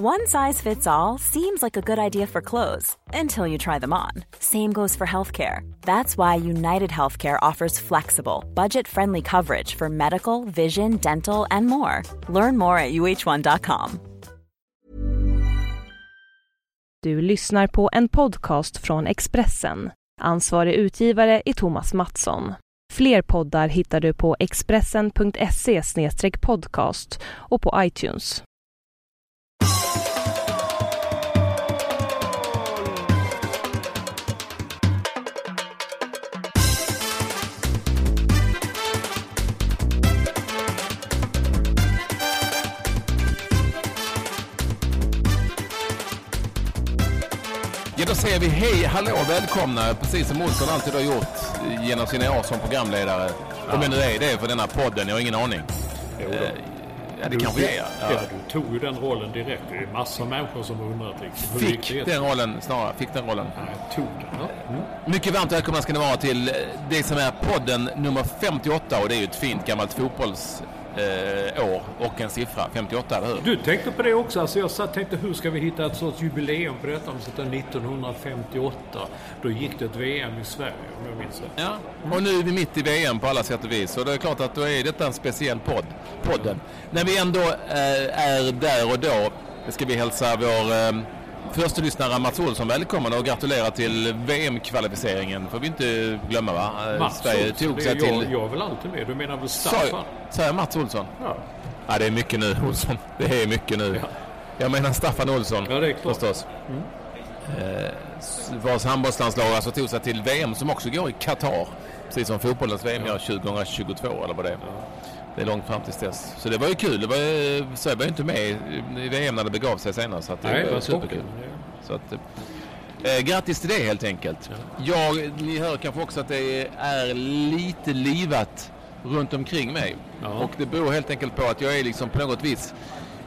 One size fits all seems like a good idea for clothes until you try them on. Same goes for healthcare. That's why United Healthcare offers flexible, budget-friendly coverage for medical, vision, dental, and more. Learn more at uh1.com. Du lyssnar på en podcast från Expressen. Ansvarig utgivare är Thomas Mattsson. Fler poddar hittar du på expressen.se podcast och på iTunes. Ja, då säger vi hej, hallå, välkomna, precis som Olsson alltid har gjort genom sina år som programledare. Om det nu är det för denna podden, jag har ingen aning. Jo då. Eh, Ja, det Du- kanske är. Ja. Ja. du tog ju den rollen direkt. Det är massor av människor som undrat liksom, Fick det? den rollen, snarare, fick den rollen. Jag tog den. Ja. Mm. Mycket varmt välkomna ska ni vara till eh, det som är podden nummer 58 och det är ju ett fint gammalt fotbollsår eh, år och en siffra, 58, eller hur? Du tänkte på det också. Alltså jag satt tänkte hur ska vi hitta ett sorts jubileum på detta? Om vi sätter 1958. Då gick det ett VM i Sverige om jag minns rätt. Ja, och nu är vi mitt i VM på alla sätt och vis. Och det är klart att då är detta en speciell podd. Podden. När vi ändå eh, är där och då ska vi hälsa vår eh, första lyssnare Mats Olsson välkommen och gratulera till VM-kvalificeringen. Får vi inte glömma va? Eh, Mats Sverige Olsson, tog sig är till... jag, jag är väl alltid med? Du menar väl Staffan? Sa jag Mats Olsson? Ja. Ja, det är mycket nu Olsson. Det är mycket nu. Ja. Jag menar Staffan Olsson Ja, det är klart. Mm. förstås. Eh, s- vars handbollslandslag alltså tog sig till VM som också går i Qatar. Precis som fotbollens VM gör 2022 eller vad det är. Det är långt fram tills dess. Så det var ju kul. Det var, ju- Sverige var ju inte med i VM när det begav sig senare. Så det Nej, var var superkul. Så att, eh, grattis till det helt enkelt. Jag, ni hör kanske också att det är lite livat runt omkring mig. Ja. Och det beror helt enkelt på att jag är liksom på något vis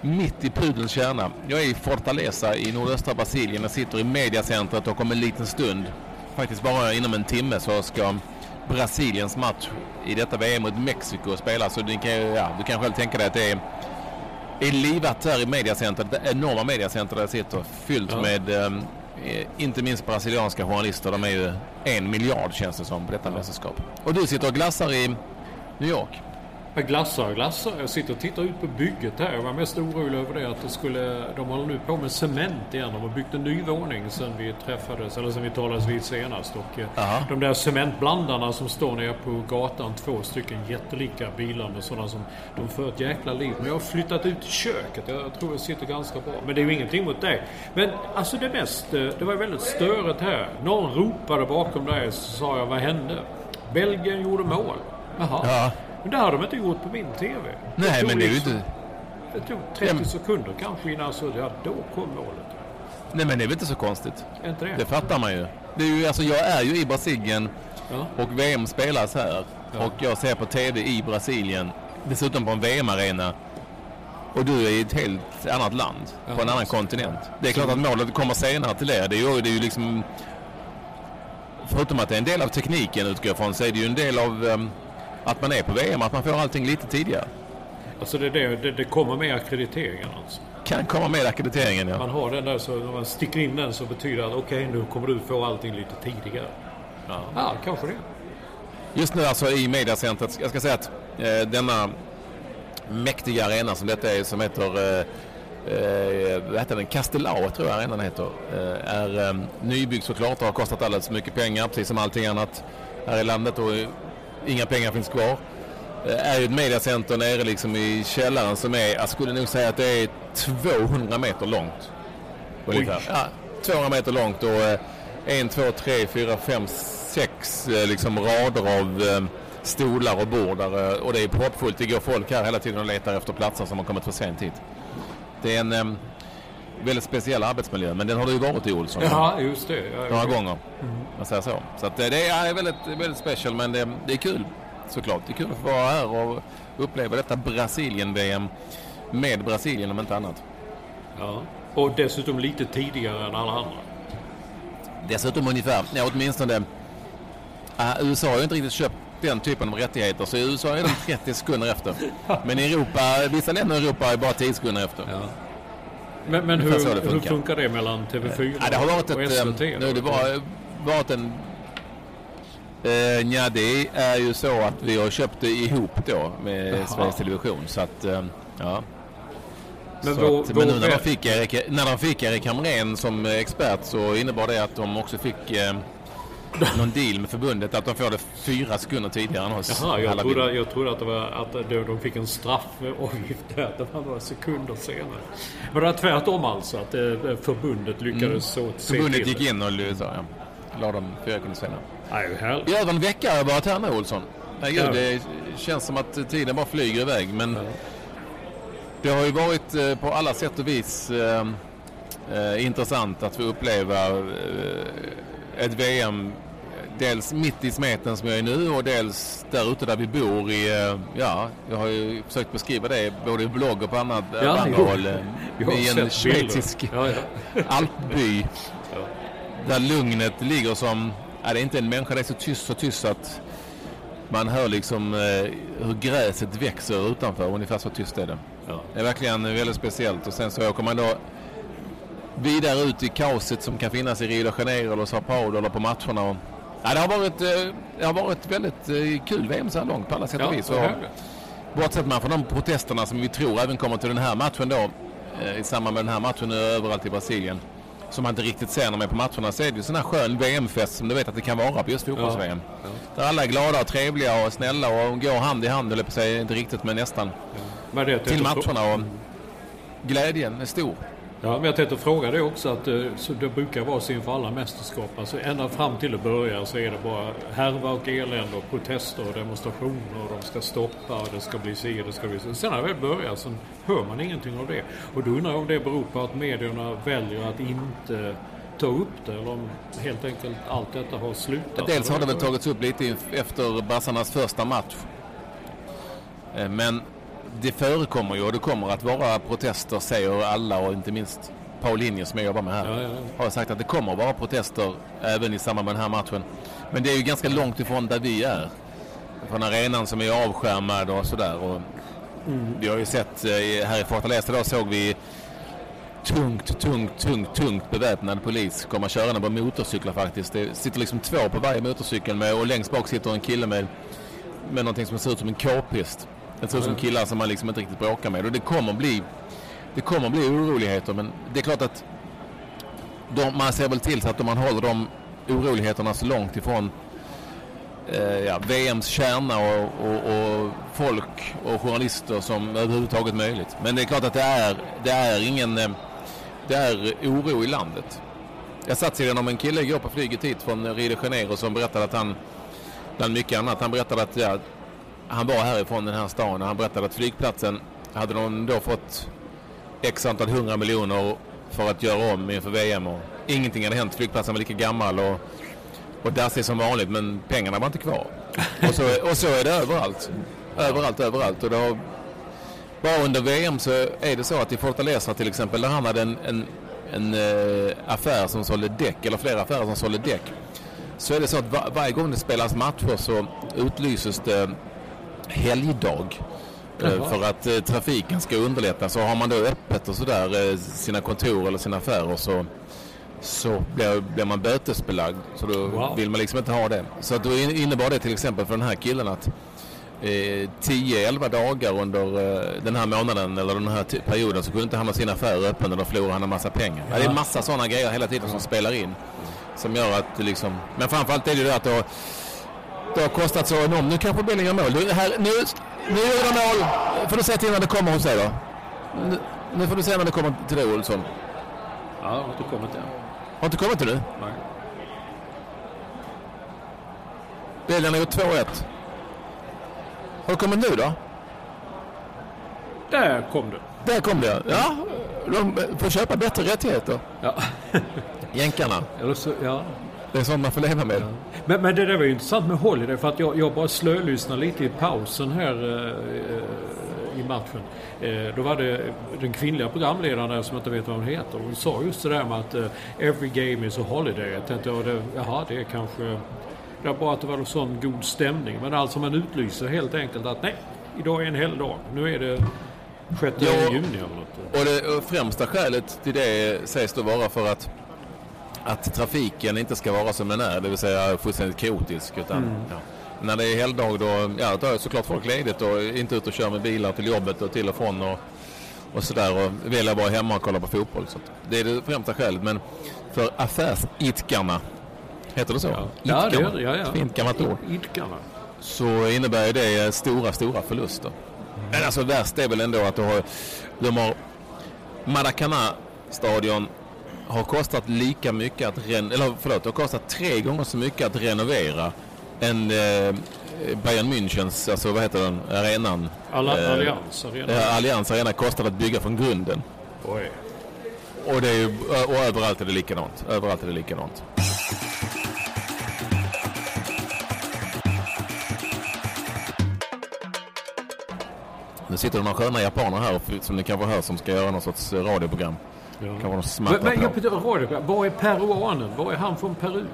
mitt i pudelns kärna. Jag är i Fortaleza i nordöstra Brasilien. Jag sitter i mediacentret och om en liten stund, faktiskt bara inom en timme, så ska Brasiliens match i detta VM mot Mexiko spelas. Så du kan, ja, du kan själv tänka dig att det är är livat här i mediacentret, det enorma mediacentret där jag sitter, fyllt Ja. med eh, inte minst brasilianska journalister. De är ju en miljard känns det som på detta mästerskap. Och du sitter och glassar i New York. Jag glassar och glassar. Jag sitter och tittar ut på bygget här. Jag var mest orolig över det att det skulle... De håller nu på med cement igen. De har byggt en ny våning sen vi träffades, eller sen vi talades vid senast. Och eh, Aha. de där cementblandarna som står nere på gatan, två stycken jättelika bilar med sådana som... De för ett jäkla liv. Men jag har flyttat ut i köket. Jag tror jag sitter ganska bra. Men det är ju ingenting mot dig. Men alltså det mest... eh, Det var väldigt störigt här. Någon ropade bakom dig så sa jag, vad hände? Belgien gjorde mål. Jaha. Ja. Men det har de inte gjort på min TV. Nej, men det är ju liksom- inte... Det tog 30 Ja, men- sekunder kanske innan så, ja då kom målet. Nej, men det är väl inte så konstigt. Inte det? Det fattar man ju. Det är ju alltså, jag är ju i Brasilien Ja. och VM spelas här. Ja. Och jag ser på TV i Brasilien, dessutom på en VM-arena. Och du är i ett helt annat land, Ja. på en annan kontinent. Det är klart att målet kommer senare till det. Det är ju, det är ju liksom... Förutom att det är en del av tekniken utgår jag från så är det ju en del av ehm, att man är på VM, att man får allting lite tidigare. Alltså det, det, det, det kommer med akkrediteringen alltså. Kan komma med akkrediteringen ja. Man har den där så när man sticker in den så betyder det att okej nu kommer du få allting lite tidigare. Ja. Ja, kanske det. Just nu alltså i mediacentret, jag ska säga att eh, denna mäktiga arena som detta är som heter eh, eh, vad heter den? Castelao tror jag arenan heter. Eh, är eh, nybyggd såklart och har kostat alldeles för mycket pengar precis som allting annat här i landet och inga pengar finns kvar. Eh, är ju ett mediacenter nere liksom i källaren som är, jag skulle nog säga att det är 200 meter långt. Ungefär. Ja, 200 meter långt och eh, en, två, tre, fyra, fem, sex eh, liksom rader av stolar och bord där, och det är proppfullt. Det går folk här hela tiden och letar efter platser som har kommit för sent hit. Det är en, väldigt speciell arbetsmiljö. Men den har du ju varit i Olsson. Ja, just det. Ja, Några gånger. Man säger så. Så att det är väldigt, väldigt special men det, det är kul såklart. Det är kul att få vara här och uppleva detta Brasilien-VM med Brasilien om inte annat. Ja. Och dessutom lite tidigare än alla andra. Dessutom ungefär, ja åtminstone uh, USA har ju inte riktigt köpt den typen av rättigheter så i USA är de 30 sekunder efter. Men i Europa, vissa länder i Europa är bara 10 sekunder efter. Ja. Men, men hur, så det hur funkar. funkar det mellan TV4 Ja, det har varit och ett... SVT? eh, nu, det var, varit en... Uh, ja, det är ju så att vi har köpt det ihop då med Jaha. Sveriges Television. Så att, eh, ja. Men vår- att, men nu när de, fick Erik, när de fick Erik Hamrén som eh, expert så innebar det att de också fick eh, någon deal med förbundet att de får det fyra sekunder tidigare än oss. Jaha, jag trodde, jag trodde att det var att de, fick en straffavgift där. Det var några sekunder senare. Men det var tvärtom alltså, att eh, förbundet lyckades så Mm. Förbundet till gick in och så, ja, la dem fyra sekunder senare. Ja. I över en vecka har jag varit här nu Olsson. Herregud, Ja. det känns som att tiden bara flyger iväg. Men det har ju varit eh, på alla sätt och vis eh, eh, intressant att få uppleva eh, ett VM dels mitt i smeten som jag är nu och dels där ute där vi bor i, eh, ja, jag har ju försökt beskriva det både i blogg och på annat, Ja, på andra jo. håll. eh, har I en schweizisk Ja, ja. alpby där lugnet ligger som, ja, det är inte en människa, det är så tyst så tyst att man hör liksom eh, hur gräset växer utanför, ungefär så tyst är det. Ja. Det är verkligen väldigt speciellt och sen så åker man då vidare ut i kaoset som kan finnas i Rio de Janeiro eller Sao Paulo eller på matcherna. Och, ja, det, har varit, eh, det har varit väldigt eh, kul VM så här långt på alla sätt Ja, och vis. härligt. Bortsett man från de protesterna som vi tror även kommer till den här matchen då, eh, i samband med den här matchen nu överallt i Brasilien, som man inte riktigt ser när man är på matcherna, så är det ju sån här skön VM-fest som du vet att det kan vara på just fotbolls-VM. Där alla är glada och trevliga och snälla och går hand i hand, eller på sig inte riktigt men nästan, Men det jag till matcherna och glädjen är stor. Ja, men jag tänkte fråga det också att eh, så det brukar vara så inför alla mästerskap. Alltså ända fram till det börjar så är det bara härva och elände och protester och demonstrationer och de ska stoppa och det ska bli si och det ska bli så. Sen när det väl börjar så hör man ingenting av det. Och då undrar jag om det beror på att medierna väljer att inte ta upp det eller om helt enkelt allt detta har slutat. Dels har det väl tagits upp lite efter Bassarnas första match. Eh, Men det förekommer ju och det kommer att vara protester säger alla och inte minst Paulinho som jag jobbar med här. Ja, ja, ja. Har sagt att det kommer att vara protester även i samband med den här matchen. Men det är ju ganska långt ifrån där vi är. Från arenan som är avskärmad och sådär. Och Vi har ju sett eh, här i Fortaleza då såg vi tungt, tungt, tungt, tungt beväpnad polis komma körande på motorcyklar faktiskt. Det sitter liksom två på varje motorcykel med, och längst bak sitter en kille med, med någonting som ser ut som en k-pist. Ser ut som killar som man liksom inte riktigt bråkar med. Och det kommer bli, det kommer bli oroligheter men det är klart att de, man ser väl till så att man håller de oroligheterna så långt ifrån eh, ja, VMs kärna och, och, och folk och journalister som överhuvudtaget möjligt. Men det är klart att det är, det är ingen eh, det är oro i landet. Jag satt sedan om en kille igår på flyget hit från Rio de Janeiro som berättade att han, bland mycket annat, han berättade att ja, han var härifrån den här stan och han berättade att flygplatsen hade de då fått x antal hundra miljoner för att göra om inför VM och ingenting hade hänt. Flygplatsen var lika gammal och, och dassig som vanligt men pengarna var inte kvar. Och så, och så är det överallt. Överallt, överallt. Och då, bara under VM så är det så att i Fortaleza till exempel, där han hade en, en, en eh, affär som sålde däck, eller flera affärer som sålde däck. Så är det så att var, varje gång det spelas matcher så utlyses det helgdag. eh, Jaha. För att eh, trafiken ska underlättas. Så har man då öppet och sådär, eh, sina kontor eller sina affärer så, så blir, blir man bötesbelagd. Så då Wow. vill man liksom inte ha det. Så att då in- innebar det till exempel för den här killen att eh, 10-11 dagar under den här månaden eller den här perioden så kunde inte han ha sin affär öppen och då förlorade han en massa pengar. Ja. Det är massa sådana grejer hela tiden som spelar in. Som gör att liksom... Men framförallt är det ju det att har, det har kostat så enormt. Nu kanske Bellingham gör mål. Nu, här, nu, nu gör de mål. får du säga till när det kommer hos dig då. Nu, nu får du säga när det kommer till dig Olsson. Ja, jag har inte kommit än. Har inte kommit till nu? Nej. Belgien har gjort 2-1. Har det kommit nu då? Där kom det. Där kom det ja. de får köpa bättre rättigheter. Ja. Jänkarna. Eller så, ja. Det är sånt man får leva med. Men, men det där var ju intressant med Holiday för att jag, jag bara slölyssnade lite i pausen här eh, i matchen. Eh, då var det den kvinnliga programledaren där som jag inte vet vad hon heter. Hon sa just det där med att eh, every game is a holiday. Jag tänkte, ja, det, jaha det är kanske... Det är bara att det var en sån god stämning. Men alltså man utlyser helt enkelt att nej, idag är en helgdag. Nu är det 6 Ja. juni eller något. Och det och främsta skälet till det sägs då vara för att, att trafiken inte ska vara som den är, det vill säga fullständigt kaotisk. Utan, ja. När det är helgdag då, ja, då är såklart folk ledigt och inte ut och kör med bilar till jobbet och till och från och, och sådär och väljer bara hemma och kolla på fotboll. Så det är det främsta skälet. Men för affärsidkarna, heter det så? Ja, ja det är det. Ja, ja. Fint gammalt ord Idkarna. så innebär ju det stora, stora förluster. Men alltså värst är väl ändå att de har, de har Maracana-stadion har kostat lika mycket att ren, eller förlåt, det har kostat tre gånger så mycket att renovera än eh, Bayern Münchens, alltså vad heter den, arenan? Alla, Eh, Allians Arena. Ja, Allians arena kostade att bygga från grunden. Oj. Och, det är ju, och överallt är det likadant. Överallt är det likadant. Nu sitter det några sköna japaner här som ni kanske hör som ska göra någon sorts eh, radioprogram. Ja. Men, men jag på. var är peruanen? Var är han från Peru?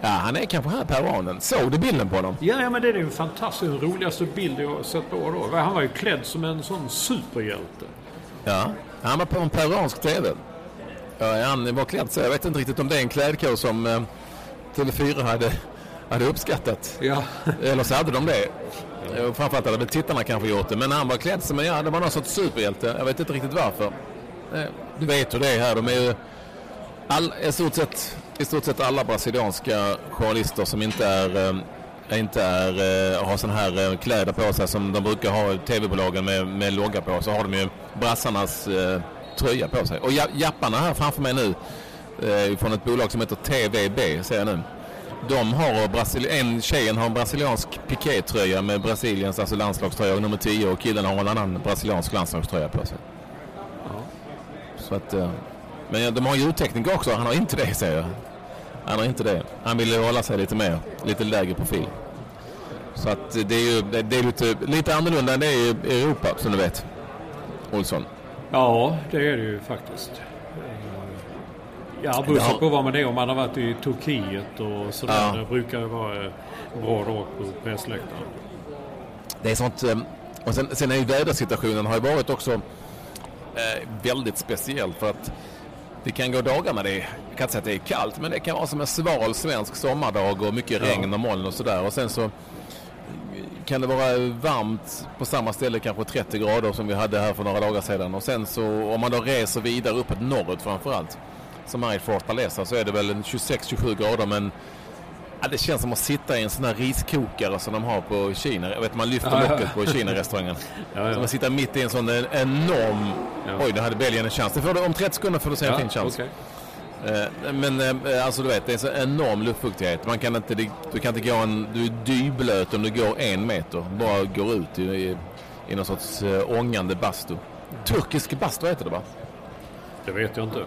Ja, han är kanske här peruanen. Såg du bilden på honom? Ja, ja men det är ju en fantastisk, den roligaste bild jag sett på då. Han var ju klädd som en sån superhjälte. Ja, han var på en peruansk TV. Ja, han var klädd så. Jag vet inte riktigt om det är en klädkod som eh, TV4 hade, hade uppskattat. Ja. Eller så hade de det. Och Framförallt hade tittarna kanske gjort det. Men han var klädd som en, ja, det var någon sorts superhjälte. Jag vet inte riktigt varför. Eh, du vet hur det är här. De är ju all, i, stort sett, i stort sett alla brasilianska journalister som inte är eh, inte är, eh, har sådana här kläder på sig som de brukar ha i tv-bolagen med, med logga på. Så har de ju brassarnas eh, tröja på sig. Och ja, japparna här framför mig nu eh, från ett bolag som heter TVB ser jag nu. De har Brasil en tjejen har en brasiliansk pikétröja med Brasiliens alltså landslagströja nummer 10 och killen har en annan brasiliansk landslagströja på sig. Så att, eh, men de har ljudtekniker också, han har inte det säger jag. Han har inte det. Han vill hålla sig lite mer, lite lägre profil. Så att det är ju det är lite, lite annorlunda än det är i Europa som du vet. Olsson. Ja, det är det ju faktiskt. Eh, Ja, beror Ja. på vad man är. Om man har varit i Turkiet och sådär. Ja. Det brukar ju vara eh, bra drag på pressläktaren. Det är sånt, och sen, sen är ju vädersituationen har ju varit också eh, väldigt speciell för att det kan gå dagar när det är, jag kan inte säga att det är kallt, men det kan vara som en sval svensk sommardag och mycket Ja. regn och moln och sådär. Och sen så kan det vara varmt på samma ställe, kanske 30 grader som vi hade här för några dagar sedan. Och sen så om man då reser vidare uppåt norrut framförallt, som här i Fortaleza, så är det väl en 26-27 grader men Ja, det känns som att sitta i en sån här riskokare som de har på Kina. Jag vet man lyfter Ja, ja. locket på. Ja, ja. Som att sitta mitt i en sån en- enorm... Oj, nu hade Belgien en chans. Det får du, om 30 sekunder får du se en fin chans. okej. Eh, Men eh, alltså du vet, det är en så enorm luftfuktighet. Man kan inte, du kan inte gå en... Du är dyblöt om du går en meter. Bara går ut i, i, i någon sorts eh, ångande bastu. Turkisk bastu heter det va? Det vet jag inte.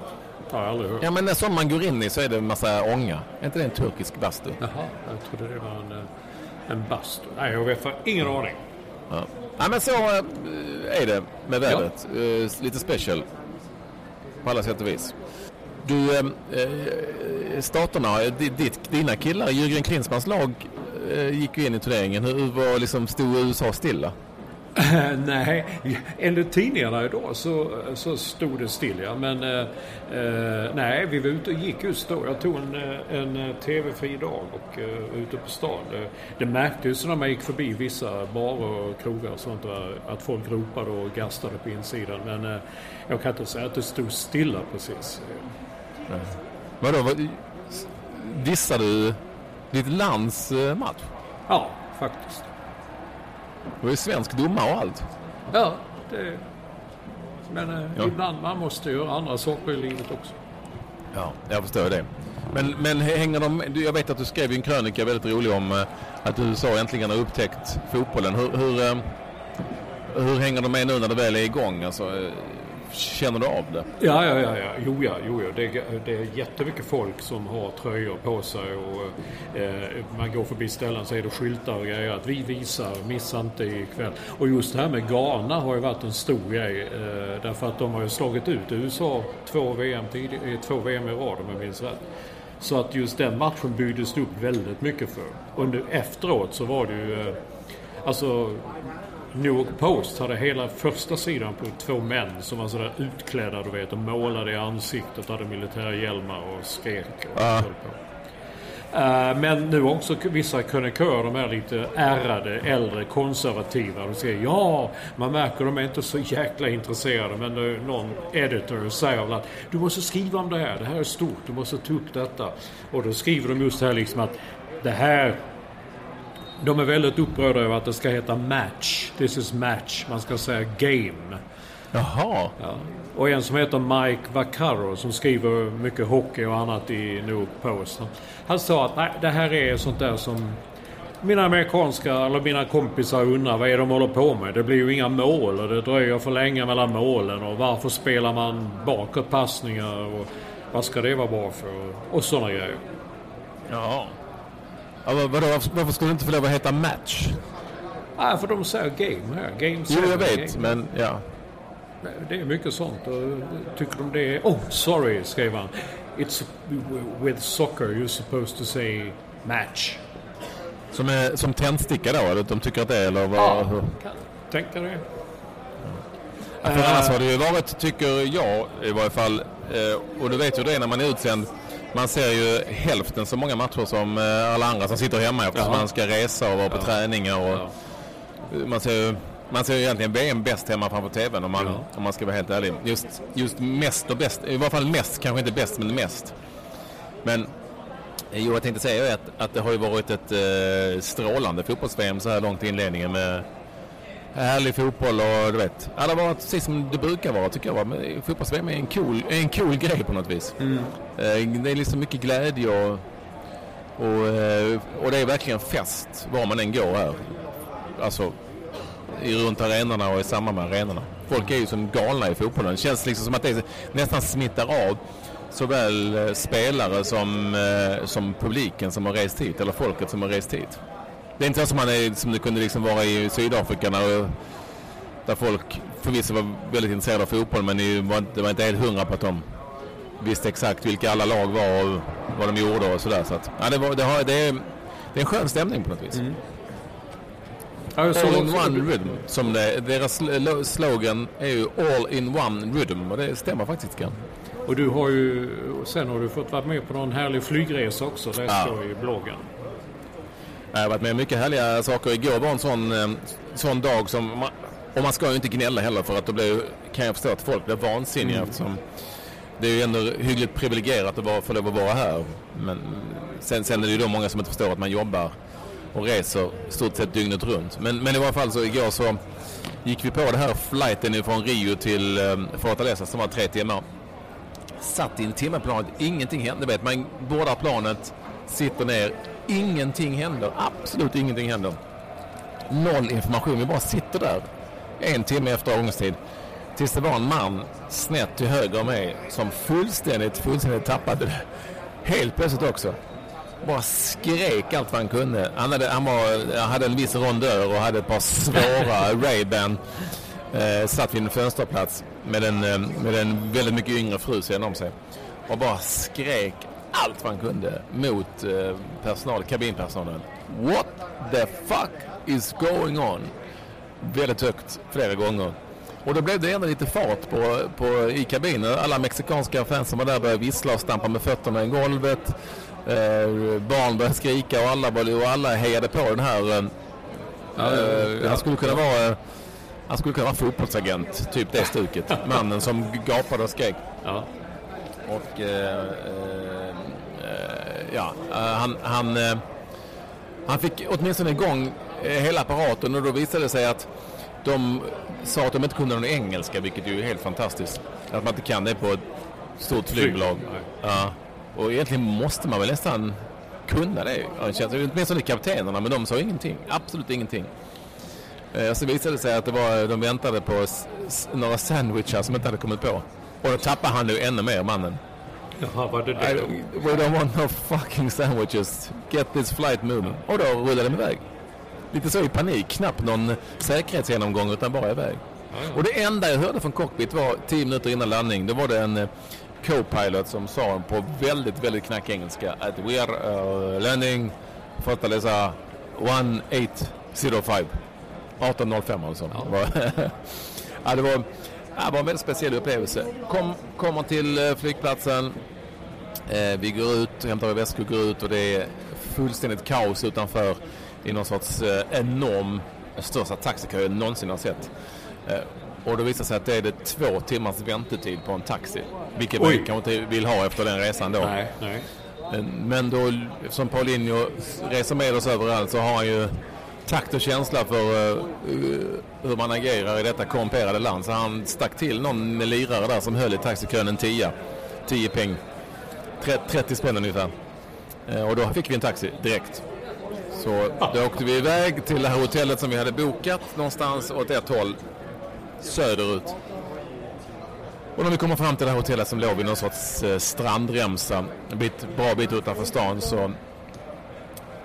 Har jag aldrig hört. Ja men som man går in i så är det en massa ånga. Är inte det en turkisk bastu? Jaha, jag trodde det var en, eh, en bastu. Nej, jag vet ingen aning. Ja. ja men så eh, är det med vädret. Eh, lite special. På alla sätt och vis. Du, eh, staterna, di- ditt, dina killar, Jürgen Klinsmanns lag eh, gick ju in i turneringen. Hur var liksom, stod USA stilla? nej, enligt tidningarna idag så, så stod det still ja. Men eh, eh, nej, vi var ute och gick just då. Jag tog en, eh, en eh, tv-fri dag och var ute på stan. Det, det märktes när man gick förbi vissa barer och krogar och sånt där, att folk ropade och gastade på insidan. Men eh, jag kan inte säga att det stod stilla precis. Vadå, vad, dissar du ditt lands match? Ja, faktiskt. Det var ju svensk domare och allt. Ja, det... Men eh, Ja. ibland man måste göra andra saker i livet också. Ja, jag förstår det. Men, men hänger de, jag vet att du skrev en krönika väldigt rolig om eh, att USA äntligen har upptäckt fotbollen. Hur, hur, eh, hur hänger de med nu när det väl är igång? Alltså, Känner du av det? Ja, ja, ja. ja. Jo, ja, jo, ja. Det, är, det är jättemycket folk som har tröjor på sig och eh, man går förbi ställen så är det skyltar och grejer att vi visar, missa inte ikväll. Och just det här med Ghana har ju varit en stor grej eh, därför att de har ju slagit ut USA två VM, tid, eh, två VM i rad om jag minns rätt. Så att just den matchen byggdes det upp väldigt mycket för. Och nu, efteråt så var det ju... Eh, alltså New York Post hade hela första sidan på två män som var sådär utklädda du vet och målade i ansiktet, hade militärhjälmar och skrek. Och höll på. Eh, Men nu också vissa krönikörer, de är lite ärrade, äldre, konservativa. De säger ja, man märker de är inte så jäkla intresserade. Men nu någon editor säger väl att du måste skriva om det här, det här är stort, du måste ta upp detta. Och då skriver de just här liksom att det här de är väldigt upprörda över att det ska heta match. This is match. Man ska säga game. Jaha. Ja. Och en som heter Mike Vaccaro som skriver mycket hockey och annat i New Post. Han, sa att nej, det här är sånt där som mina amerikanska, eller mina kompisar undrar vad är de håller på med. Det blir ju inga mål och det dröjer för länge mellan målen och varför spelar man bakåtpassningar och vad ska det vara bra för? Och sådana grejer. Ja. Ja, vad- vadå, varför, skulle det inte få lov att heta match? Nej, för de säger game här. Game Jo, jag vet, game. men ja. Det är mycket sånt. Och tycker de det är... Oh, sorry, skrev han. It's with soccer you're supposed to say match. Som, är, som tändsticka då? Eller de tycker att det är eller vad? Ja, kan tänka det. Ja, för annars har det ju varit, tycker jag i varje fall, eh, och du vet ju det när man är utsänd, man ser ju hälften så många matcher som eh, alla andra som sitter hemma eftersom Ja. man ska resa och vara på Ja. träningar. Och, Ja. Man ser ju man ser ju egentligen VM bäst hemma framför TVn om man, Ja. om man ska vara helt ärlig. Just, just mest och bäst, i varje fall mest, kanske inte bäst men mest. Men eh, jo, jag tänkte säga att, att det har ju varit ett eh, strålande fotbolls-VM så här långt i inledningen med härlig fotboll och du vet. Ja, det har varit precis som det brukar vara tycker jag. Fotbolls-VM är en cool, en cool grej på något vis. Mm. Eh, Det är liksom mycket glädje och, och, eh, och det är verkligen fest var man än går här. Alltså i runt arenorna och i samband med arenorna. Folk är ju som galna i fotbollen. Det känns liksom som att det nästan smittar av såväl eh, spelare som, som publiken som har rest hit, eller folket som har rest hit. Det är inte så som, man är, som det kunde liksom vara i Sydafrika när, där folk förvisso var väldigt intresserade av fotboll men det var inte, det var inte helt hundra på att de visste exakt vilka alla lag var och vad de gjorde och sådär. Så att, ja, det, var, det, har, det, är, det är en skön stämning på något vis. Jag såg All in one rhythm. Som det, deras sl- slogan är ju all in one rhythm och det stämmer faktiskt grann. Och du har ju... Sen har du fått vara med på någon härlig flygresa också. Det Ja. står i bloggen. Jag har varit med mycket härliga saker. Igår var en sån, eh, sån dag som... Man, och man ska ju inte gnälla heller för att då blir, kan jag förstå att folk blir vansinniga eftersom det är ju ändå hyggligt privilegierat att vara, få lov att vara här. Men sen, sen är det ju då många som inte förstår att man jobbar och reser stort sett dygnet runt. Men, men i varje fall så igår så gick vi på det här flighten från Rio till eh, Fortaleza som var tre timmar. Satt i en timme på planet, ingenting hände. Vet, man boardar planet, sitter ner, ingenting händer. Absolut ingenting händer. Noll information, vi bara sitter där en timme efter avgångstid. Tills det var en man snett till höger om mig som fullständigt, fullständigt tappade det. Helt plötsligt också. Bara skrek allt vad han kunde. Han hade, han var, hade en viss rondör och hade ett par svåra Ray-Ban. Eh, satt vid en fönsterplats med en, eh, med en väldigt mycket yngre fru sedan om sig. Och bara skrek allt vad han kunde mot eh, personal, kabinpersonalen. What the fuck is going on? Väldigt högt flera gånger. Och då blev det ändå lite fart på, på, i kabinen. Alla mexikanska fans som var där började vissla och stampa med fötterna i golvet. Eh, barn började skrika och alla, och alla hejade på den här. Eh, eh, han skulle kunna vara han skulle kunna vara fotbollsagent, typ det stuket. Mannen som gapade och skrek. Ja. Och eh, eh, ja, eh, han, han, eh, han fick åtminstone igång eh, hela apparaten och då visade det sig att de sa att de inte kunde någon engelska, vilket ju är helt fantastiskt. Att man inte kan det på ett stort flygbolag. Ja. Och egentligen måste man väl nästan kunna det. Ja, det känns, åtminstone kaptenerna, men de sa ingenting. Absolut ingenting. Eh, så visade det sig att det var, de väntade på några sandwichar som inte hade kommit på. Och då tappade han ju ännu mer, mannen. Jaha, var det I, det? we don't want no fucking sandwiches. Get this flight moving. Och då rullade de iväg. Lite så i panik. Knappt någon säkerhetsgenomgång utan bara iväg. Och det enda jag hörde från cockpit var 10 minuter innan landning. Då var det en eh, co-pilot som sa på väldigt, väldigt knackig engelska att we are uh, landing Fortaleza 1805. 1805 alltså. Ja. Det, var, ja, det, var, det var en väldigt speciell upplevelse. Kom, kommer till eh, flygplatsen. Eh, vi går ut, hämtar väskor, går ut och det är fullständigt kaos utanför i någon sorts eh, enorm, största taxikö jag någonsin har sett. Och då visar sig att det är det två timmars väntetid på en taxi. Vilket Oj. man kanske inte vill ha efter den resan då. Nej, nej. Men då, som Paulinho reser med oss överallt så har han ju takt och känsla för uh, hur man agerar i detta korrumperade land. Så han stack till någon lirare där som höll i taxikön en tia. 10 peng. 30 spänn ungefär. Uh, Och då fick vi en taxi direkt. Så då åkte vi iväg till det här hotellet som vi hade bokat någonstans åt ett håll söderut. Och när vi kommer fram till det här hotellet som låg vid någon sorts eh, strandremsa en bit, bra bit utanför stan så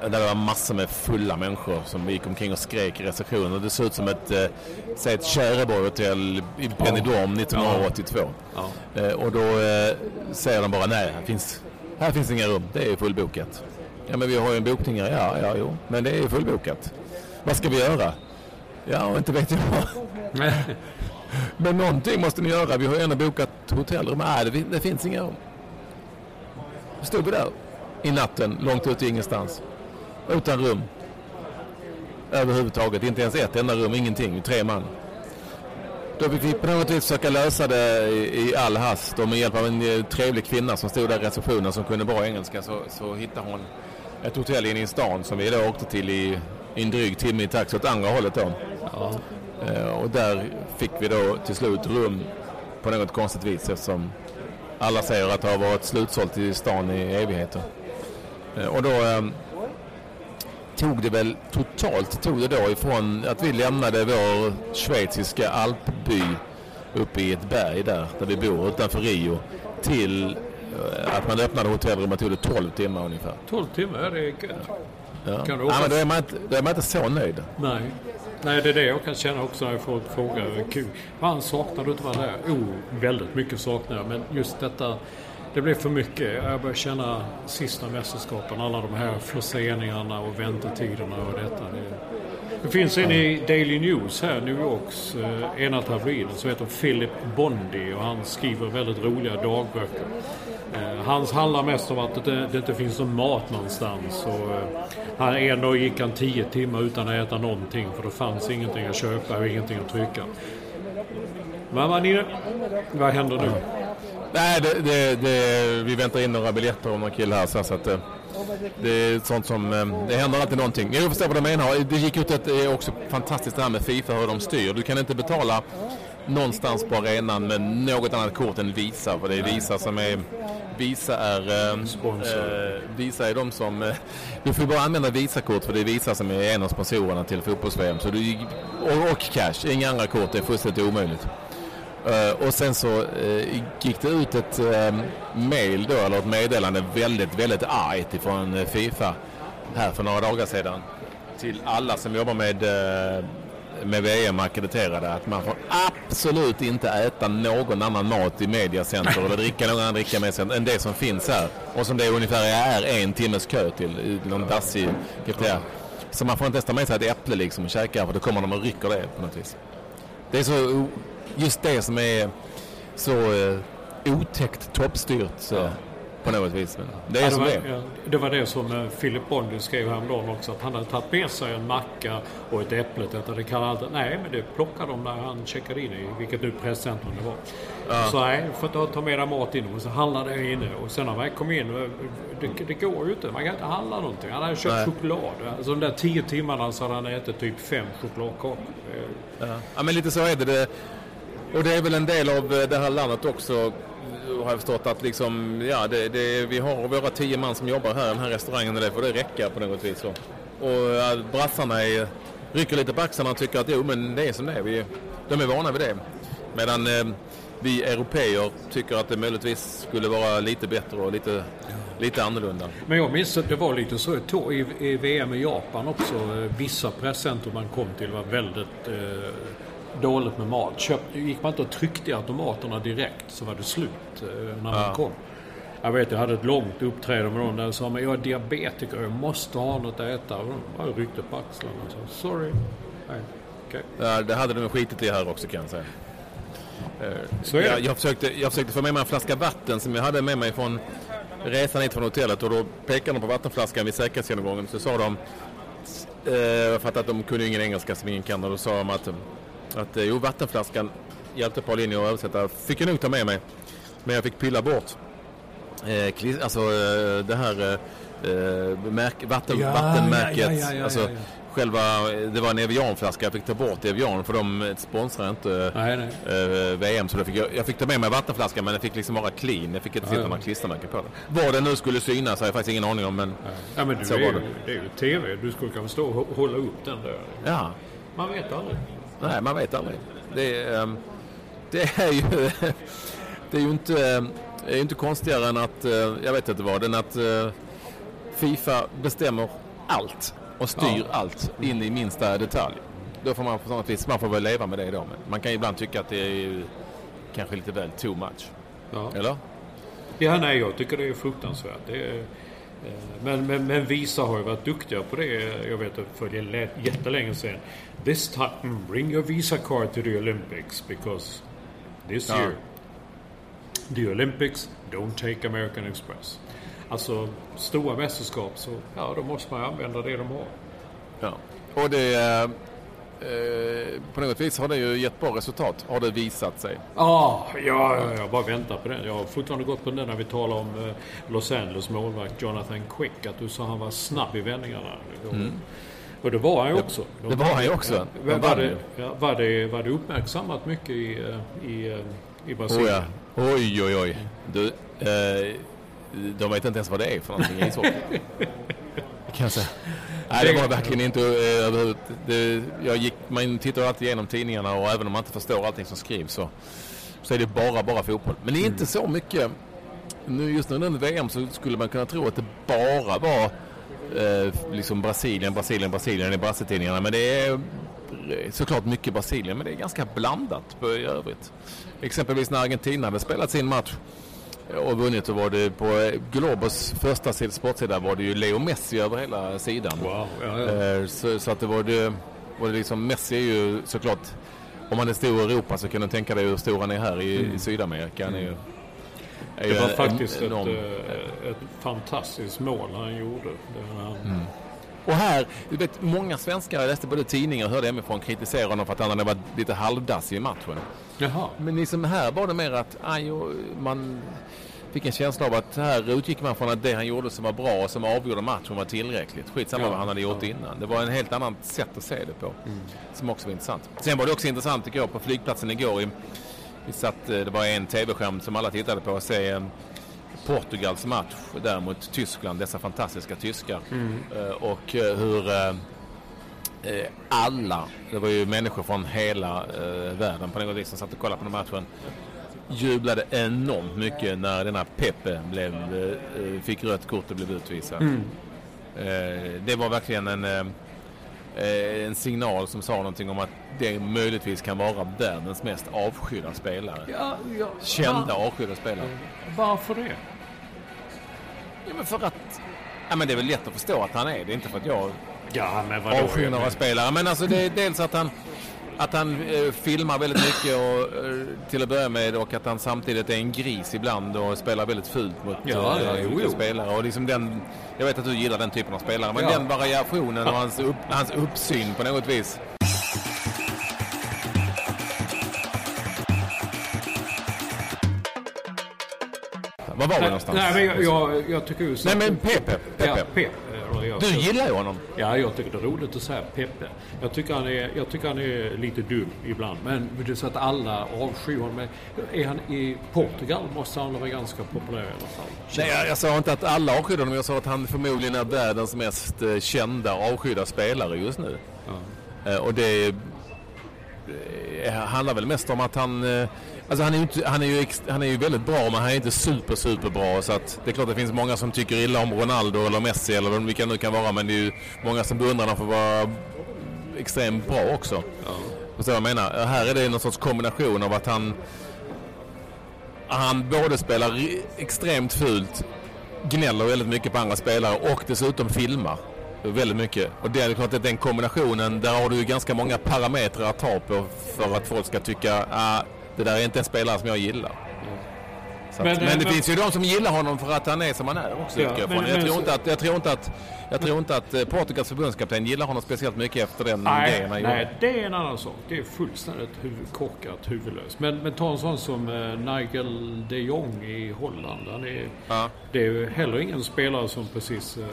där det var massor med fulla människor som gick omkring och skrek i receptionen. Det såg ut som ett, eh, säg ett Tjäreborg-hotell i Benidorm 1982. Ja. Eh, och då eh, säger de bara nej, här finns, här finns inga rum, det är fullbokat. Ja men vi har ju en bokning här, ja, ja jo, men det är fullbokat. Vad ska vi göra? Ja, inte vet jag. Men någonting måste ni göra. Vi har ju ändå bokat hotellrum. Nej, det, det finns inga rum. Stod vi där i natten, långt ut i ingenstans. Utan rum. Överhuvudtaget. Inte ens ett enda rum, ingenting. Tre man. Då fick vi på något vis försöka lösa det i, i all hast. Och med hjälp av en eh, trevlig kvinna som stod där i receptionen som kunde bra engelska så, så hittade hon ett hotell inne i stan som vi då åkte till i, i en dryg timme i taxi åt andra hållet då. Ja. Eh, Och där fick vi då till slut rum på något konstigt vis eftersom alla säger att det har varit slutsålt i stan i evigheter. Eh, Och då tog det väl totalt tog det då ifrån att vi lämnade vår schweiziska alpby uppe i ett berg där, där vi bor utanför Rio till eh, att man öppnade hotellrummet tog det 12 timmar ungefär. 12 timmar, det är gött. Ja. Kan du ja, åka- men då, är man inte, då är man inte så nöjd. Nej. Nej, det är det jag kan känna också när folk frågar. Kul. Fan, saknar du inte att vara där? Jo, väldigt mycket saknar jag. Men just detta, det blev för mycket. Jag börjar känna sista mästerskapen, alla de här förseningarna och väntetiderna och detta. Det, det finns en i Daily News här, New Yorks eh, ena tabloiden som heter Philip Bondi och han skriver väldigt roliga dagböcker. Eh, hans handlar mest om att det, det inte finns någon mat någonstans. Och, eh, han, en dag gick han tio timmar utan att äta någonting för det fanns ingenting att köpa och ingenting att trycka. Men vad händer nu? Nej, det, det, det, vi väntar in några biljetter om någon kille här så så att eh, det är sånt som, eh, det händer alltid någonting. Jag förstår vad du menar. Det gick ut att det är också fantastiskt det här med Fifa hur de styr. Du kan inte betala någonstans på arenan med något annat kort än Visa. För det är Visa som är, Visa är, eh, eh, Visa är de som, eh, du får bara använda Visakort för det är Visa som är en av sponsorerna till fotbolls-VM. Och, och cash, inga andra kort, det är fullständigt omöjligt. Eh, och sen så eh, gick det ut ett ehm, mail då, eller ett meddelande väldigt, väldigt argt ifrån eh, Fifa här för några dagar sedan till alla som jobbar med, med VM ackrediterade att man får absolut inte äta någon annan mat i mediacenter eller dricka någon annan dricka med än det som finns här och som det ungefär är en timmes kö till i någon dassig. Så man får inte ens ta med sig ett äpple liksom och käka för då kommer de och rycker det på något vis. Det är så just det som är så eh, otäckt toppstyrt eh, på något vis. Men det är Ja, det, som var, det ja, det var det som eh, Philip Bondi skrev häromdagen också. Att han hade tagit med sig en macka och ett äpple. Detta, det kan nej, men det plockade de när han checkade in i vilket nu presscentrum det var. Så nej, du får ta med dig mat in. Och så handlade jag inne. Och sen när man kom in, eh, det, det går ju inte. Man kan inte handla någonting. Han hade köpt Nej. choklad. Alltså de där tio timmarna så hade han ätit typ fem chokladkakor. Ja. ja, men lite så är det. det. Och det är väl en del av eh, det här landet också har jag förstått att liksom, ja, det, det, vi har våra tio man som jobbar här i den här restaurangen och det får det räcka på något vis. Så. Och ja, brassarna är rycker lite på axlarna och tycker att jo, men det är som det är. Vi, de är vana vid det. Medan eh, vi europeer tycker att det möjligtvis skulle vara lite bättre och lite, lite annorlunda. Men jag minns att det var lite så i, i VM i Japan också. Vissa presscenter man kom till var väldigt eh, dåligt med mat. Köpt, gick man inte och tryckte i automaterna direkt så var det slut eh, när man Ja. kom. Jag vet, jag hade ett långt uppträdande med någon där och sa men jag är diabetiker, jag måste ha något att äta. Och de bara ryckte på axlarna och sa sorry. Nej, okej. Ja, det hade de skitit i här också kan jag säga. Eh, Så är det. jag, jag, försökte, jag försökte få med mig en flaska vatten som jag hade med mig från resan hit från hotellet och då pekade de på vattenflaskan vid säkerhetsgenomgången så sa de eh, jag fattar att de kunde ingen engelska som ingen kan och då sa de att, att eh, jo vattenflaskan hjälpte Paulinho att översätta fick jag nog ta med mig men jag fick pilla bort eh, alltså eh, det här eh, märk, vatten, Ja, vattenmärket ja, ja, alltså. Själva, det var en Evian-flaska, jag fick ta bort Evian för de sponsrar inte Nej, nej. eh, VM. Så fick jag, jag fick ta med mig vattenflaskan men den fick liksom vara clean. Jag fick inte sitta några klistermärken på den. Vad den nu skulle synas har jag faktiskt ingen aning om. Men Ja, men du, Så det, var är, det. det är ju TV. Du skulle kunna stå och hå- hålla upp den där. ja, Man vet aldrig. Nej man vet aldrig. Det, är, ehm, det är ju det är ju inte, eh, det är inte konstigare än att, eh, jag vet inte vad, än att eh, Fifa bestämmer allt och styr allt in i minsta detalj. Då får man på något vis, man får väl leva med det då. Man kan ju ibland tycka att det är ju kanske lite väl too much. Ja. Eller? Ja, nej, jag tycker det är fruktansvärt. Det är, men, men, men Visa har ju varit duktiga på det. Jag vet att för det jättelänge sedan. This time, bring your Visa card to the Olympics because this Ja. year the Olympics don't take American Express. Alltså, stora mästerskap så, ja, då måste man använda det de har. Ja. Och det, eh, på något vis har det ju gett bra resultat, har det visat sig. Ah, ja, ja, jag bara väntar på den. Jag har fortfarande gått på den när vi talar om eh, Los Angeles målvakt Jonathan Quick. Att du sa han var snabb i vändningarna. Och det var han ju också. De Mm. det var han ju också. De var, det, var, det, var det uppmärksammat mycket i, eh, i, i Oh, Brasilien? ja. Oj, oj, oj. Du, eh, de vet inte ens vad det är för någonting i ishockey. kan jag säga. Nej, det var verkligen inte eh, överhuvud- det, jag gick, Man tittar alltid igenom tidningarna och även om man inte förstår allting som skrivs så, så är det bara, bara fotboll. Men det är inte så mycket. Nu, just nu under VM så skulle man kunna tro att det bara var eh, liksom Brasilien, Brasilien, Brasilien i brassetidningarna. Men det är eh, såklart mycket Brasilien, men det är ganska blandat på, i övrigt. Exempelvis när Argentina hade spelat sin match och vunnit så var det på eh, Globos första sida, sportsida var det ju Leo Messi över hela sidan. Wow, ja, ja. Eh, Så, så att det var det, var det liksom, Messi är ju såklart, om han är stor i Europa så kan du tänka dig hur stor han är här i, i Sydamerika. Han är ju, är Mm. Det ju var en- faktiskt ett, enorm. eh, ett fantastiskt mål han gjorde. Det han, Mm. Och här, du vet många svenskar, jag läste både tidningar och hörde hemifrån kritisera honom för att han hade varit lite halvdassig i matchen. Jaha. Men liksom här var det mer att aj, man fick en känsla av att här utgick man från att det han gjorde som var bra och som avgjorde matchen var tillräckligt. Skitsamma Ja, vad han hade gjort innan. Det var en helt annan sätt att se det på. Som också var intressant. Sen var det också intressant jag på flygplatsen igår. I, vi satt, eh, det var en tv-skärm som alla tittade på och se eh, Portugals match där mot Tyskland. Dessa fantastiska tyskar. Eh, Och hur alla, det var ju människor från hela eh, världen på något vis som satt och kollade på den matchen jublade enormt mycket när denna Pepe blev, eh, fick rött kort och blev utvisad. Eh, det var verkligen en, eh, eh, en signal som sa någonting om att det möjligtvis kan vara världens mest avskydda spelare. Ja, ja. Kända avskydda spelare. Varför det? Ja, men för att... Ja, men det är väl lätt att förstå att han är det. Inte för att jag Ja, men vadå? avskyr några spelare. Men alltså det är dels att han, att han eh, filmar väldigt mycket och, eh, till att börja med och att han samtidigt är en gris ibland och spelar väldigt fult mot Ja, eh, ja, olika spelare. Och liksom den, jag vet att du gillar den typen av spelare, men Ja. den variationen och hans, upp, hans uppsyn på något vis. Var var vi någonstans? Nej, men jag, jag, jag tycker ju... Nej, men Pepe. Ja, Pepe. Eller jag- Du gillar ju honom. Ja, jag tycker det är roligt att säga Pepe. Jag tycker han är, jag tycker han är lite dum ibland. Men det är så att alla avskyr honom. Men Är han i Portugal måste han vara ganska populär i alla fall. Nej, jag, jag sa inte att alla avskydde honom. Jag sa att han förmodligen är världens mest eh, kända och avskydda spelare just nu. Eh, och det eh, handlar väl mest om att han... Alltså han är, ju inte, han, är ju han är ju väldigt bra men han är inte super super bra så att det är klart det finns många som tycker illa om Ronaldo eller Messi eller vilka nu kan vara men det är ju många som beundrar honom för att vara extremt bra också. Ja. Förstår jag menar? Här är det någon sorts kombination av att han han både spelar extremt fult, gnäller väldigt mycket på andra spelare och dessutom filmar väldigt mycket. Och det är klart att den kombinationen, där har du ju ganska många parametrar att ta på för att folk ska tycka att ah, det där är inte en spelare som jag gillar. Att, men, men, det men, finns ju de som gillar honom för att han är som han är också. Ja, jag, men, jag, tror inte att, jag tror inte att jag tror inte att eh, Portugals förbundskapten gillar honom speciellt mycket efter den nej, grejen han Nej, det är en annan sak. Det är fullständigt huvud, korkat, huvudlöst. Men, men ta en sån som eh, Nigel de Jong i Holland. Han är, ja. Det är ju heller ingen spelare som precis eh,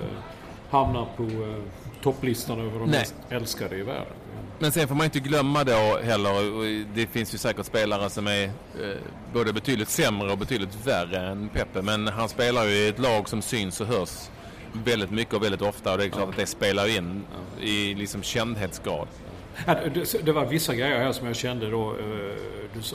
hamnar på eh, topplistan över de nej. mest älskade i världen. Men sen får man inte glömma då heller, det finns ju säkert spelare som är eh, både betydligt sämre och betydligt värre än Peppe. Men han spelar ju i ett lag som syns och hörs väldigt mycket och väldigt ofta och det är klart ja. att det spelar in ja. i liksom kändhetsgrad. Det var vissa grejer här som jag kände då.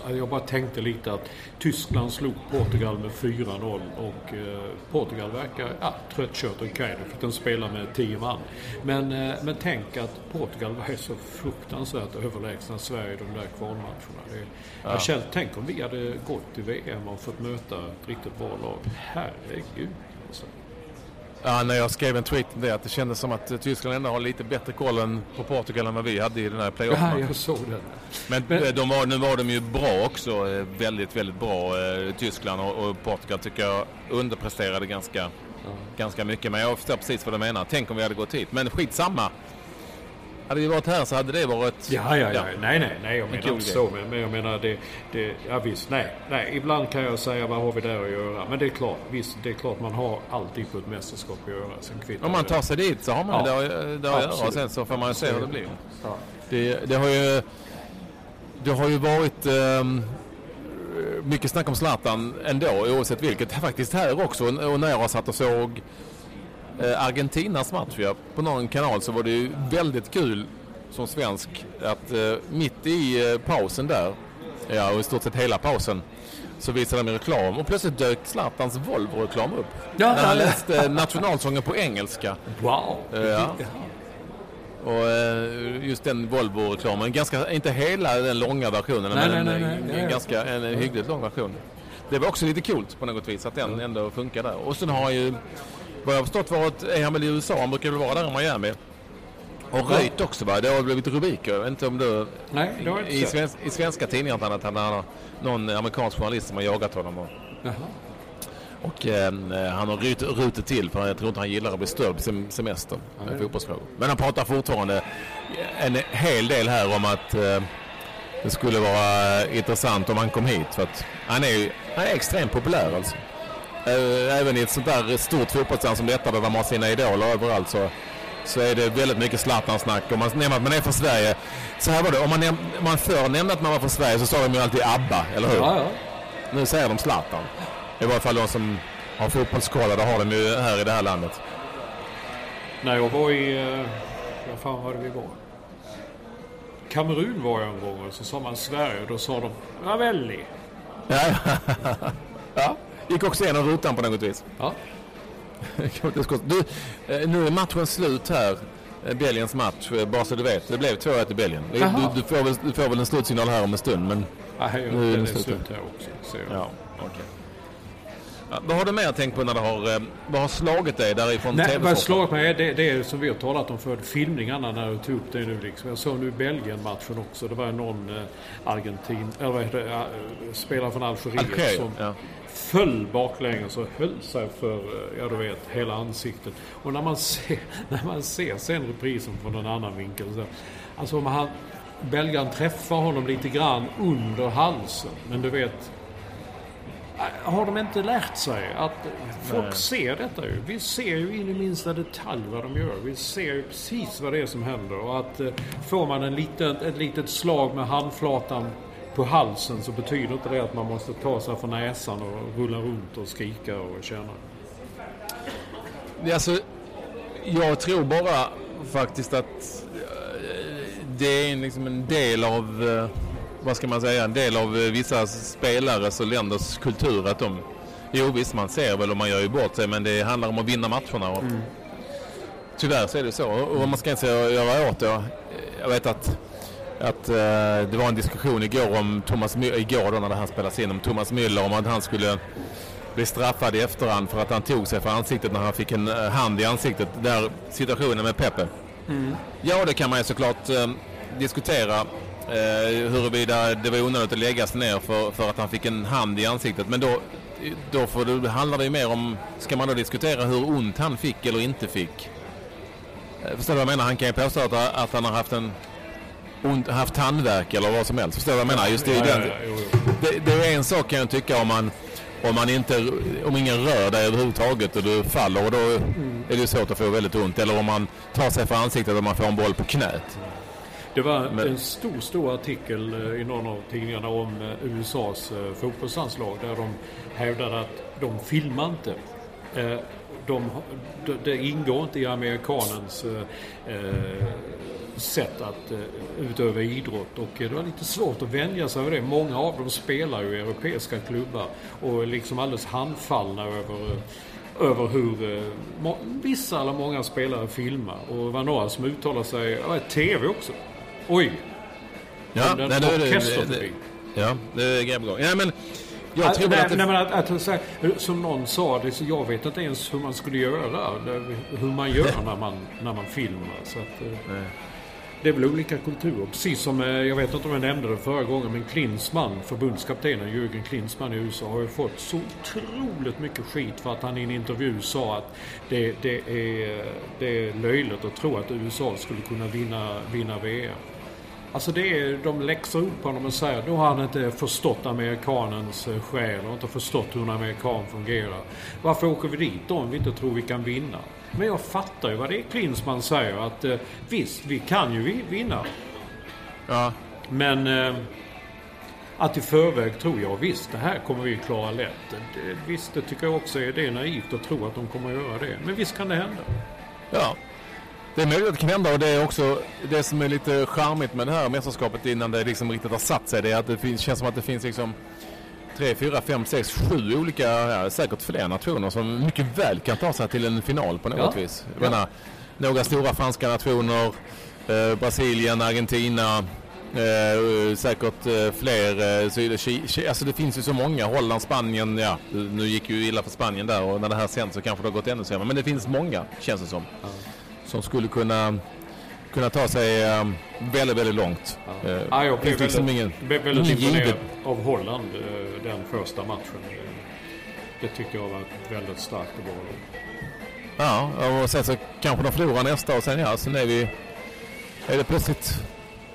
Eh, jag bara tänkte lite att Tyskland slog Portugal med 4-0 och eh, Portugal verkar ja, tröttkört okej. Okay, då fick de spela med 10 man. Men, eh, men tänk att Portugal var så fruktansvärt överlägsna Sverige i de där kvalmatcherna. Jag kände, tänk om vi hade gått till VM och fått möta ett riktigt bra lag. Herregud. Ja, när jag skrev en tweet om det, att det kändes som att Tyskland ändå har lite bättre koll på Portugal än vad vi hade i den här playoffen. Ja, jag såg det. Men, Men eh, de var, nu var de ju bra också. Eh, väldigt, väldigt bra eh, Tyskland och, och, Portugal tycker jag underpresterade ganska, ja. ganska mycket. Men jag förstår precis vad du menar. Tänk om vi hade gått hit. Men skitsamma. Hade vi varit här så hade det varit... Ja, ja, ja. Nej, nej, nej. Jag menar inte så. Men, men jag menar det, det... Ja, visst. Nej, nej. Ibland kan jag säga vad har vi där att göra. Men det är klart. Visst, det är klart man har alltid på ett mästerskap att göra. Sen Om man tar sig dit så har man ja. det, det att göra. Sen så får man se hur det blir. Ja. Det, det har ju... Det har ju varit... Um, mycket snack om Zlatan ändå oavsett vilket. Faktiskt här också. Och när jag satt och såg Argentinas match ja. på någon kanal så var det ju väldigt kul som svensk att eh, mitt i eh, pausen där, ja och i stort sett hela pausen, så visade de reklam och plötsligt dök Zlatans Volvo-reklam upp. Ja, när han läste nationalsången på engelska. Wow! Ja. Och just den Volvo-reklamen, ganska, inte hela den långa versionen, nej, men nej, nej, nej, en, ganska, en hyggligt lång version. Det var också lite coolt på något vis att den ändå funkar där. Och sen har ju vad jag har förstått varit, är han väl i USA. Han brukar väl vara där i Miami. Och röjt också va? Det har blivit rubriker. Jag vet inte om du... Nej, det har i, svensk, I svenska tidningar att han har någon amerikansk journalist som har jagat honom. Och, och eh, han har rut, rutit till för jag tror inte han gillar att bli störd på sin semester med fotbollsfrågor. Men han pratar fortfarande en hel del här om att eh, det skulle vara intressant om han kom hit. För att han är, han är extremt populär alltså. Även i ett sånt där stort fotbollsland som detta där man har sina idoler överallt så, så är det väldigt mycket Zlatan-snack. Om man nämner att man är från Sverige. Så här var det, om man, näm om man förr nämnde att man var från Sverige så sa de ju alltid ABBA, eller hur? Ja, ja. Nu säger de Zlatan. I varje fall de som har fotbollskoll, det har de ju här i det här landet. När jag var i... Eh, vad fan var det vi var? Kamerun var jag en gång och så sa man Sverige och då sa de Ravelli. Ja, ja. Gick också igenom rutan på något vis. Ja. du, eh, nu är matchen slut här. Eh, Belgiens match, eh, bara så du vet. Det blev 2-1 i Belgien. Du, du, får väl, du får väl en slutsignal här om en stund. Men ja, nu är det slut, här också. Så. Ja, okay. Ja, vad har du mer tänkt på när det har, vad har slagit dig därifrån Nej, Vad har slagit mig är det, det är som vi har talat om för filmningarna när du tog upp det nu. Liksom. Jag såg nu Belgien-matchen också. Det var någon eh, Argentin, eller vad heter det, spelare från Algeriet okay, som ja föll baklänges och höll sig för, eh, ja du vet, hela ansiktet. Och när man ser, när man ser sen reprisen från en annan vinkel så, alltså om han, belgaren träffar honom lite grann under halsen. Men du vet, eh, har de inte lärt sig att folk Nej. ser detta ju. Vi ser ju in i minsta detalj vad de gör. Vi ser ju precis vad det är som händer. Och att eh, får man en liten, ett litet slag med handflatan på halsen så betyder inte det att man måste ta sig för näsan och rulla runt och skrika och känna. Alltså, jag tror bara faktiskt att eh, det är liksom en del av, eh, vad ska man säga, en del av eh, vissa spelares och länders kultur att de, jo visst man ser väl och man gör ju bort sig men det handlar om att vinna matcherna. Och, mm. Tyvärr så är det så och vad man ska inte göra åt det. Jag vet att att uh, det var en diskussion igår om Thomas igår då när det här spelas in, om Thomas Müller om att han skulle bli straffad i efterhand för att han tog sig för ansiktet när han fick en uh, hand i ansiktet. Där situationen med Pepe. Mm. Ja, det kan man ju såklart uh, diskutera uh, huruvida det var onödigt att läggas ner för, för att han fick en hand i ansiktet. Men då, då får det, handlar det ju mer om, ska man då diskutera hur ont han fick eller inte fick? Förstår du vad jag menar? Han kan ju påstå att, att han har haft en ont, haft tandvärk eller vad som helst. Förstår du vad jag menar? Just det, ja, ja, ja, det, det, är en sak kan jag tycka om man om, man inte, om ingen rör dig överhuvudtaget och du faller och då mm. är det svårt att få väldigt ont. Eller om man tar sig för ansiktet och man får en boll på knät. Det var Men... en stor, stor artikel eh, i någon av tidningarna om eh, USAs eh, fotbollslandslag där de hävdade att de filmar inte. De, det ingår inte i amerikanens sätt att uh, utöva idrott och det var lite svårt att vänja sig över det. Många av dem spelar ju i europeiska klubbar och är liksom alldeles handfallna över uh, över hur vissa eller många spelare filmar. Och det var några som uttalade sig, ja, TV också. Oj! Ja, den nej, det, det, det, ja, det är grejer på gång. Ja, men jag tror nej, att, det... nej, men att, att, att, som någon sa, det, så jag vet inte ens hur man skulle göra. Hur man gör när man, när man filmar. Så att, det är väl olika kulturer. Precis som, eh, jag vet inte om jag nämnde det förra gången, men Klinsmann, förbundskaptenen Jürgen Klinsmann i USA har ju fått så otroligt mycket skit för att han i en intervju sa att det, det, är, det är löjligt att tro att USA skulle kunna vinna, vinna VM. Alltså det är, de läxar upp honom och säger då har han inte förstått amerikanens eh, själ och inte förstått hur en amerikan fungerar. Varför åker vi dit då om vi inte tror vi kan vinna? Men jag fattar ju vad det är Klinsmann säger att eh, visst, vi kan ju vinna. Ja. Men eh, att i förväg tror jag visst, det här kommer vi klara lätt. Det, visst, det tycker jag också är, det är naivt att tro att de kommer att göra det. Men visst kan det hända. Ja. Det är möjligt att det kan hända och det är också det som är lite charmigt med det här mästerskapet innan det liksom riktigt har satt sig. Det är att det finns, känns som att det finns liksom tre, fyra, fem, sex, sju olika, ja, säkert fler nationer som mycket väl kan ta sig till en final på något ja. vis. Jag menar, några stora franska nationer, eh, Brasilien, Argentina, eh, säkert eh, fler. Eh, Syd alltså det finns ju så många. Holland, Spanien, ja nu gick ju illa för Spanien där och när det här sänds så kanske det har gått ännu sämre. Men det finns många, känns det som, ja. som skulle kunna kunna ta sig um, väldigt, väldigt långt. Ja. Uh, ja, jag blev liksom väldigt, ingen, väldigt imponerad av Holland uh, den första matchen. Det tyckte jag var väldigt starkt och bra. Ja, och sen så kanske de förlorar nästa och sen ja, sen är vi... Är det plötsligt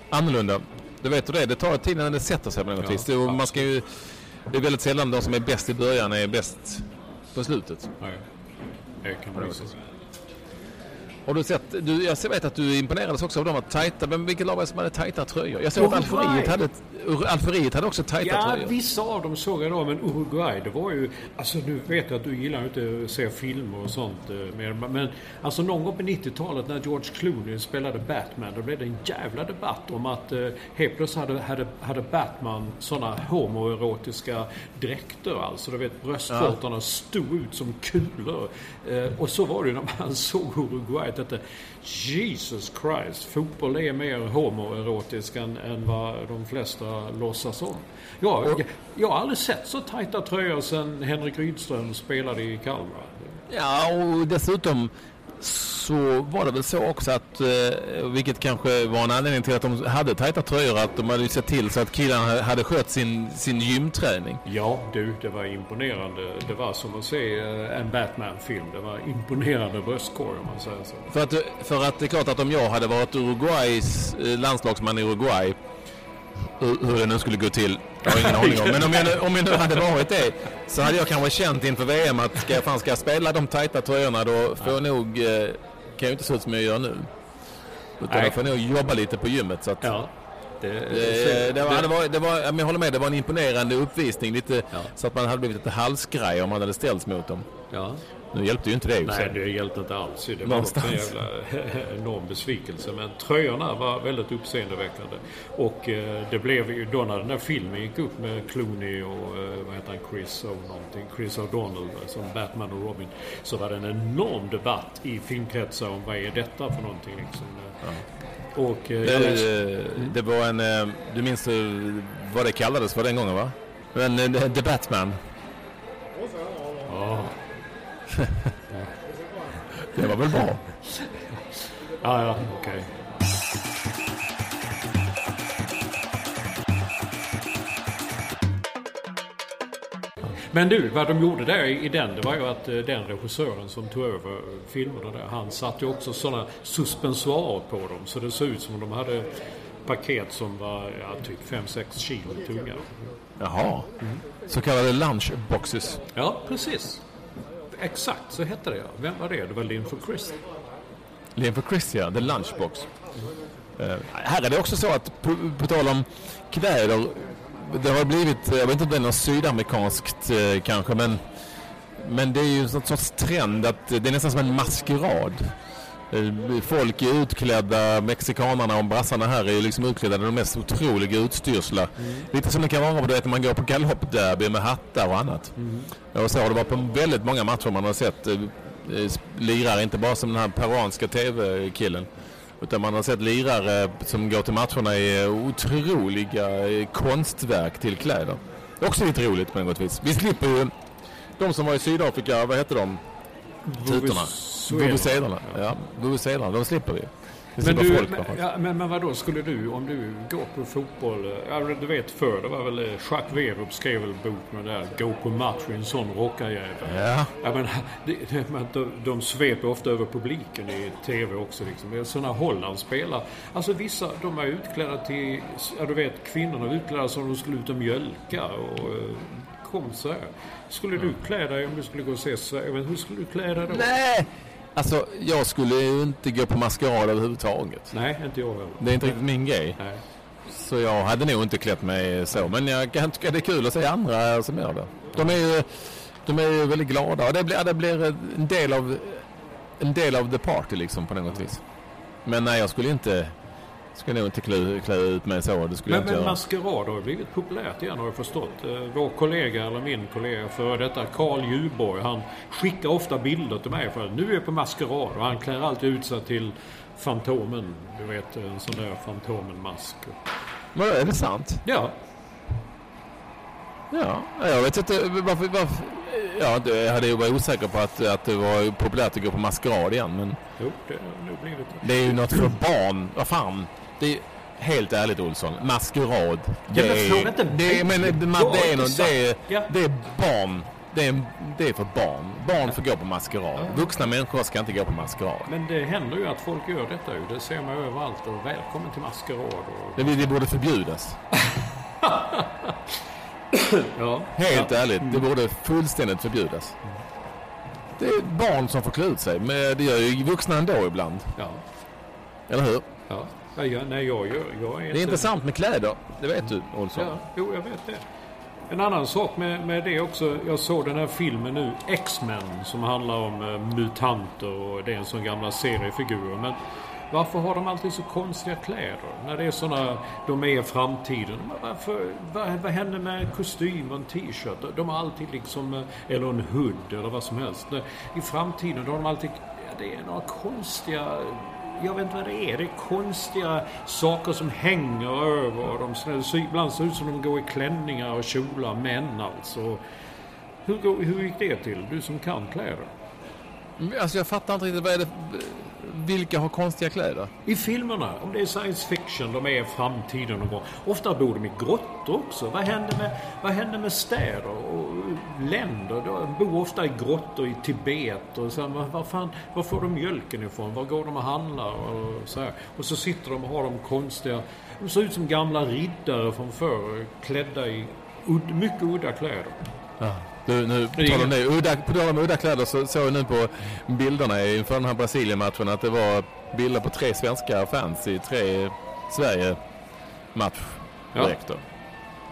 annorlunda. Du vet hur det är, det tar tid innan det sätter sig på något ja, vis. Det, man ska ju, det är väldigt sällan de som är bäst i början är bäst på slutet. Ja, det kan man. Har du sett, du, jag vet att du imponerades också av de att tajta, men vilket lag var det som hade tajta tröjor? Jag såg att Algeriet hade, Algeriet hade också tajta ja, tröjor. Ja, vissa av dem såg jag då, men Uruguay, det var ju... Alltså nu vet jag att du gillar inte att se filmer och sånt eh, mer, men alltså någon gång på 90-talet när George Clooney spelade Batman, då blev det en jävla debatt om att eh, helt plötsligt hade, hade, hade Batman sådana homoerotiska dräkter, alltså du vet bröstvårtorna ja. stod ut som kulor. Eh, och så var det ju när man såg Uruguay detta Jesus Christ, fotboll är mer homoerotisk än, än vad de flesta låtsas om. Ja, jag, jag har aldrig sett så tajta tröjor sedan Henrik Rydström spelade i Kalmar. Ja, och dessutom så var det väl så också att, eh, vilket kanske var en anledning till att de hade tajta tröjor, att de hade sett till så att killarna hade skött sin, sin gymträning. Ja, du, det var imponerande. Det var som att se eh, en Batman-film. Det var imponerande bröstkorg om man säger så. För att, för att det är klart att om jag hade varit Uruguays eh, landslagsman i Uruguay hur det nu skulle gå till. Jag har ingen aning om. Men om jag, nu, om jag nu hade varit det så hade jag kanske känt inför VM att ska jag, fan, ska jag spela de tajta tröjorna då får jag nog, eh, kan jag inte se ut som jag gör nu. Utan Nej. jag får nog jobba lite på gymmet. Så att, ja. Det, det, det, var, det, var, det var, jag håller med, det var en imponerande uppvisning. Lite, ja. Så att man hade blivit lite halsgraj om man hade ställts mot dem. Ja. Nu hjälpte ju inte det och Nej, det hjälpte inte alls. Det var Någonstans. också en jävla enorm besvikelse. Men tröjorna var väldigt uppseendeväckande. Och eh, det blev ju då när den där filmen gick upp med Clooney och eh, vad heter han, Chris och någonting, Chris O'Donnell eh, som Batman och Robin. Så var det en enorm debatt i filmkretsar om vad är detta för någonting liksom. Och eh, jag läste, Det, det var en... eh, Du minns eh, vad det kallades för den gången va? Men eh, The Batman. ja, Det var väl bra? ja, ja okej. Men du, vad de gjorde där i den, det var ju att eh, den regissören som tog över filmerna där, han satte ju också sådana suspensoarer på dem. Så det såg ut som om de hade paket som var, ja, typ 5-6 kilo tunga. Jaha. Så kallade lunchboxes. Ja, precis. Exakt så hette det ja. Vem var det? Det var Lean for Chris. Lean for Chris, ja. The Lunchbox. Eh, här är det också så att, på, på tal om kläder, det har blivit, jag vet inte om det är något sydamerikanskt eh, kanske, men, men det är ju en sorts trend att det är nästan som en maskerad. Eh, Folk är utklädda, mexikanerna och brassarna här är ju liksom utklädda de mest otroliga utstyrslar. Lite som det kan vara du vet, när man går på galoppderby med hattar och annat. Och så har det varit på väldigt många matcher man har sett eh, eh, lirare, inte bara som den här peruanska tv-killen. Utan man har sett lirare som går till matcherna i otroliga konstverk till kläder. Också lite roligt på något vis. Vi slipper ju de som var i Sydafrika, vad hette de? Tutorna. Vuvuzelerna. Ja, vuvuzelerna. De slipper vi. Men, du, folk. men, ja, men, men vadå, skulle du, om du går på fotboll, ja, du vet förr, det var väl eh, Jacques Werup skrev väl bok med det där, gå på match i en sån rockarjävel. ja. Ja, men, det, det, de, de sveper ofta över publiken i TV också. Liksom. Det är sådana Hollandsspelare. Alltså vissa, de är utklädda till... Ja, du vet, kvinnorna är utklädda som om de skulle ut och mjölka och eh, kom så här. Skulle du klä dig om du skulle gå och se Sverige? Men hur skulle du klä dig då? Nej! Alltså, jag skulle ju inte gå på maskerad överhuvudtaget. Nej, inte jag heller. Det är inte riktigt min grej. Nej. Så jag hade nog inte klätt mig så. Men jag kan tycka det är kul att se andra som gör det. De är ju, de är ju väldigt glada. Och det blir, det blir en del av en del av the party liksom på något vis. Men nej, jag skulle inte skulle nog inte klä, klä ut mig så. Det skulle Men, inte men göra. maskerad har blivit populärt igen har jag förstått. Eh, Vår kollega, eller min kollega före detta, Carl Djurborg, han skickar ofta bilder till mig för att nu är jag på maskerad och han klär alltid ut sig till Fantomen. Du vet, en sån där Fantomen-mask. Men är det sant? Ja, Ja, jag vet inte varför... varför ja, det- jag hade ju varit osäker på att, att det var populärt att gå på maskerad igen. Men jo, det har nog blivit det är ju något för barn. Vad fan. Det är, helt ärligt Olsson, maskerad. Det men är, inte det är, men, mig. det, det, är det, är, Ja. det är barn. Det är, det är för barn. Barn får gå på maskerad. Vuxna människor ska inte gå på maskerad. Men det händer ju att folk gör detta ju. Det ser man ju överallt. Och välkommen till maskerad. Och... Det, det borde förbjudas. Ja. Helt ja. ärligt, det borde fullständigt förbjudas. Det är barn som får klä ut sig, men det gör ju vuxna ändå ibland. Ja. Eller hur? ja. Ja jag, nej, jag, gör, jag är Det inte... är intressant med kläder, det vet du Olsson. Ja, jo, jag vet det. En annan sak med, med det också. Jag såg den här filmen nu, X-Men, som handlar om eh, mutanter och det är en sån gamla seriefigurer. Men varför har de alltid så konstiga kläder? När det är såna, de är framtiden. Varför, vad, vad händer med kostym och en t-shirt? De har alltid liksom, eh, eller en hood eller vad som helst. I framtiden då har de alltid, ja, det är några konstiga jag vet inte vad det är. Det är konstiga saker som hänger över dem. Ibland ser det ut som de går i klänningar och kjolar, män alltså. Hur, går, hur gick det till? Du som kan kläder. Men Alltså jag fattar inte riktigt, vad är det, vilka har konstiga kläder? I filmerna, om det är science fiction, de är framtiden någon gång. Ofta bor de i grottor också. Vad händer med, vad händer med städer och länder? De bor ofta i grottor i Tibet. Och så, här, vad, fan, var får de mjölken ifrån? Var går de och handlar? Och så, här. och så sitter de och har de konstiga... De ser ut som gamla riddare från förr, klädda i udd, mycket udda kläder. Du, nu, på Det är tal om inget- det, udda, på tal om udda kläder så såg jag nu på bilderna inför den här Brasilien-matchen att det var bilder på tre svenska fans i tre Sverige-matchdräkter.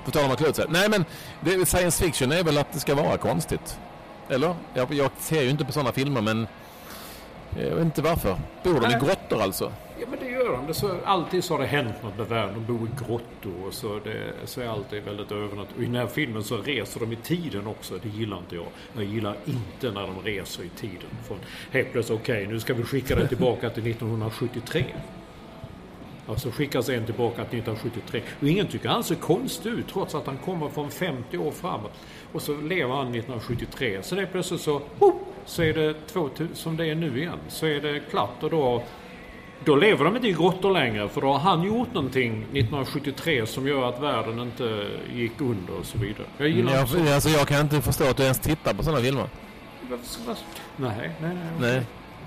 På tal om att klä ut sig. Nej men det, science fiction är väl att det ska vara konstigt. Eller? Jag, jag ser ju inte på sådana filmer men jag vet inte varför. Bor de i grottor alltså? Ja men det gör de. Det så, alltid så har det hänt något med världen. De bor i grottor och så, det, så är alltid väldigt övernat. Och i den här filmen så reser de i tiden också. Det gillar inte jag. Jag gillar inte när de reser i tiden. Från helt plötsligt, okej nu ska vi skicka dig tillbaka till 1973. Och så skickas en tillbaka till 1973. Och ingen tycker han ser konstig ut trots att han kommer från 50 år framåt. Och så lever han 1973. Så det är plötsligt så, oh, så är det 2000, som det är nu igen. Så är det klart och då då lever de inte i grottor längre för då har han gjort någonting 1973 som gör att världen inte gick under och så vidare. Jag gillar Jag, inte sånt. alltså, jag kan inte förstå att du ens tittar på sådana filmer. Nej, nej, nej. Nej.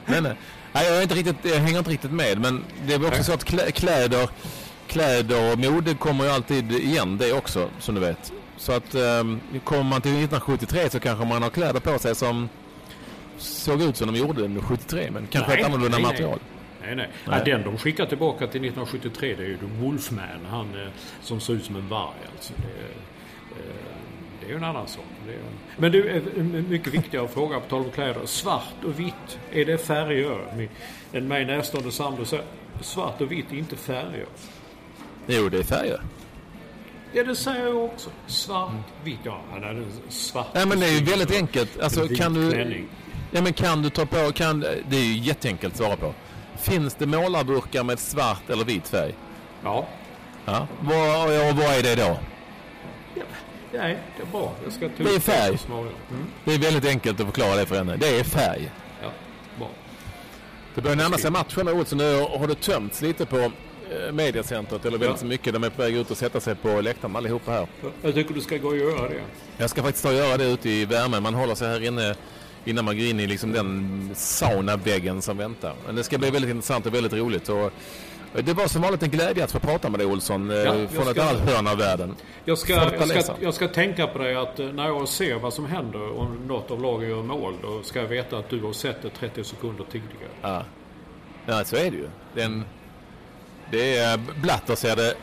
Nej, nej. Nej jag, är inte riktigt, jag hänger inte riktigt med men det är också Nej. så att klä, kläder, kläder och mode kommer ju alltid igen det också som du vet. Så att um, kommer man till 1973 så kanske man har kläder på sig som såg ut som de gjorde 1973 men kanske Nej, ett annorlunda nej, material. Nej, nej. Nej. Ja, den de skickar tillbaka till 1973 det är ju Wolfman. Han eh, som ser ut som en varg alltså. Det, eh, det är ju en annan sak. Men du, eh, en mycket viktigare fråga på tal om kläder. Svart och vitt, är det färger? En mig närstående sambo säger svart och vitt är inte färger. Jo, det är färger. Ja, det säger jag också. Svart, vitt. Ja, hade svart. Nej men det är ju väldigt enkelt. Alltså, kan du, klänning. ja, men kan du ta på, kan, det är ju jätteenkelt att svara på. Finns det målarburkar med svart eller vit färg? Ja. Ja. Vad, och vad är det då? ja. Nej, det är bra. Jag ska ta Det är färg. Mm. Det är väldigt enkelt att förklara det för henne. Det är färg. Ja, bra. Det börjar närma sig matchen nu Olsson. Nu har det tömts lite på eh, mediacentret eller väldigt Ja. så mycket. De är på väg ut och sätta sig på läktaren allihopa här. Jag tycker du ska gå och göra det. Jag ska faktiskt ta och göra det ute i värmen. Man håller sig här inne innan man går in i liksom den saunaväggen som väntar. Men det ska bli väldigt intressant och väldigt roligt. Och det var som vanligt en glädje att få prata med dig Olsson. eh, jag från ett ska- annat hörn av världen. Jag ska, jag, ska, jag ska tänka på dig att eh, när jag ser vad som händer om något av lagen gör mål, då ska jag veta att du har sett det 30 sekunder tidigare. Ja. ja, så är det ju. Den, det är Blatter ser det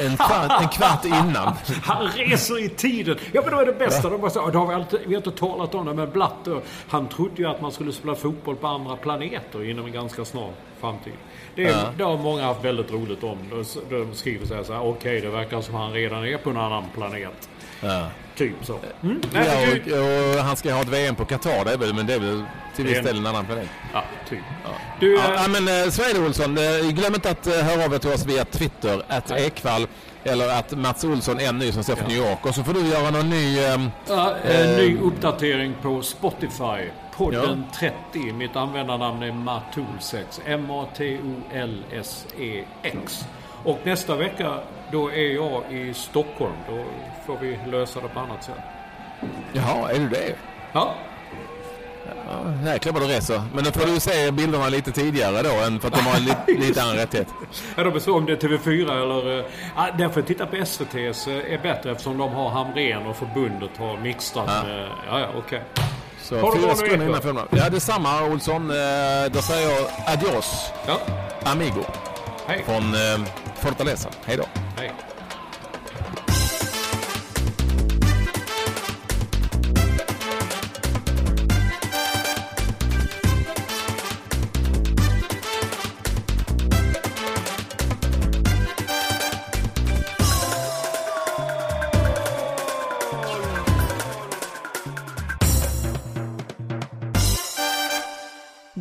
en kvart, en kvart innan. Han reser i tiden! Ja men då är det bästa. De bara så, det har vi, alltid, vi har inte talat om det, men Blatter, han trodde ju att man skulle spela fotboll på andra planeter inom en ganska snar framtid. Det, är, det har många haft väldigt roligt om. De, de skriver så här, så här okej det verkar som han redan är på en annan planet. Ja. Typ så. Mm. Nej, Ja, men du- och, och han ska ha ett VM på Qatar, det är väl, men det är väl till viss är del en annan planet. ja, typ. Du, Ja, eh, ja, men eh, så är det Olsson. Eh, Glöm inte att eh, höra av er till oss via Twitter, att. Ekvall eller att Mats Olsson en ny som ser från New York. Och så får du göra någon ny... Eh, ny uppdatering på Spotify. Podden 30. Mitt användarnamn är Matolsex. M-A-T-O-L-S-E-X. Och nästa vecka då är jag i Stockholm. Då får vi lösa det på annat sätt. Jaha, är du det? Ja, Ja, jäklar vad du reser. Men då får du se bilderna lite tidigare då, än för att de har li, lite annan rättighet. ja de så om det är TV4 eller... eh, Ja, därför titta på SVT's eh, är bättre eftersom de har Hamrén och förbundet har mixtrat Ja. Ja, ja, okej. Så bra fyra sekunder innan filmen. Ja, detsamma Olsson. Eh, Då säger jag adios, Ja, amigo, hej. från eh, Fortaleza. Hej då. Hej.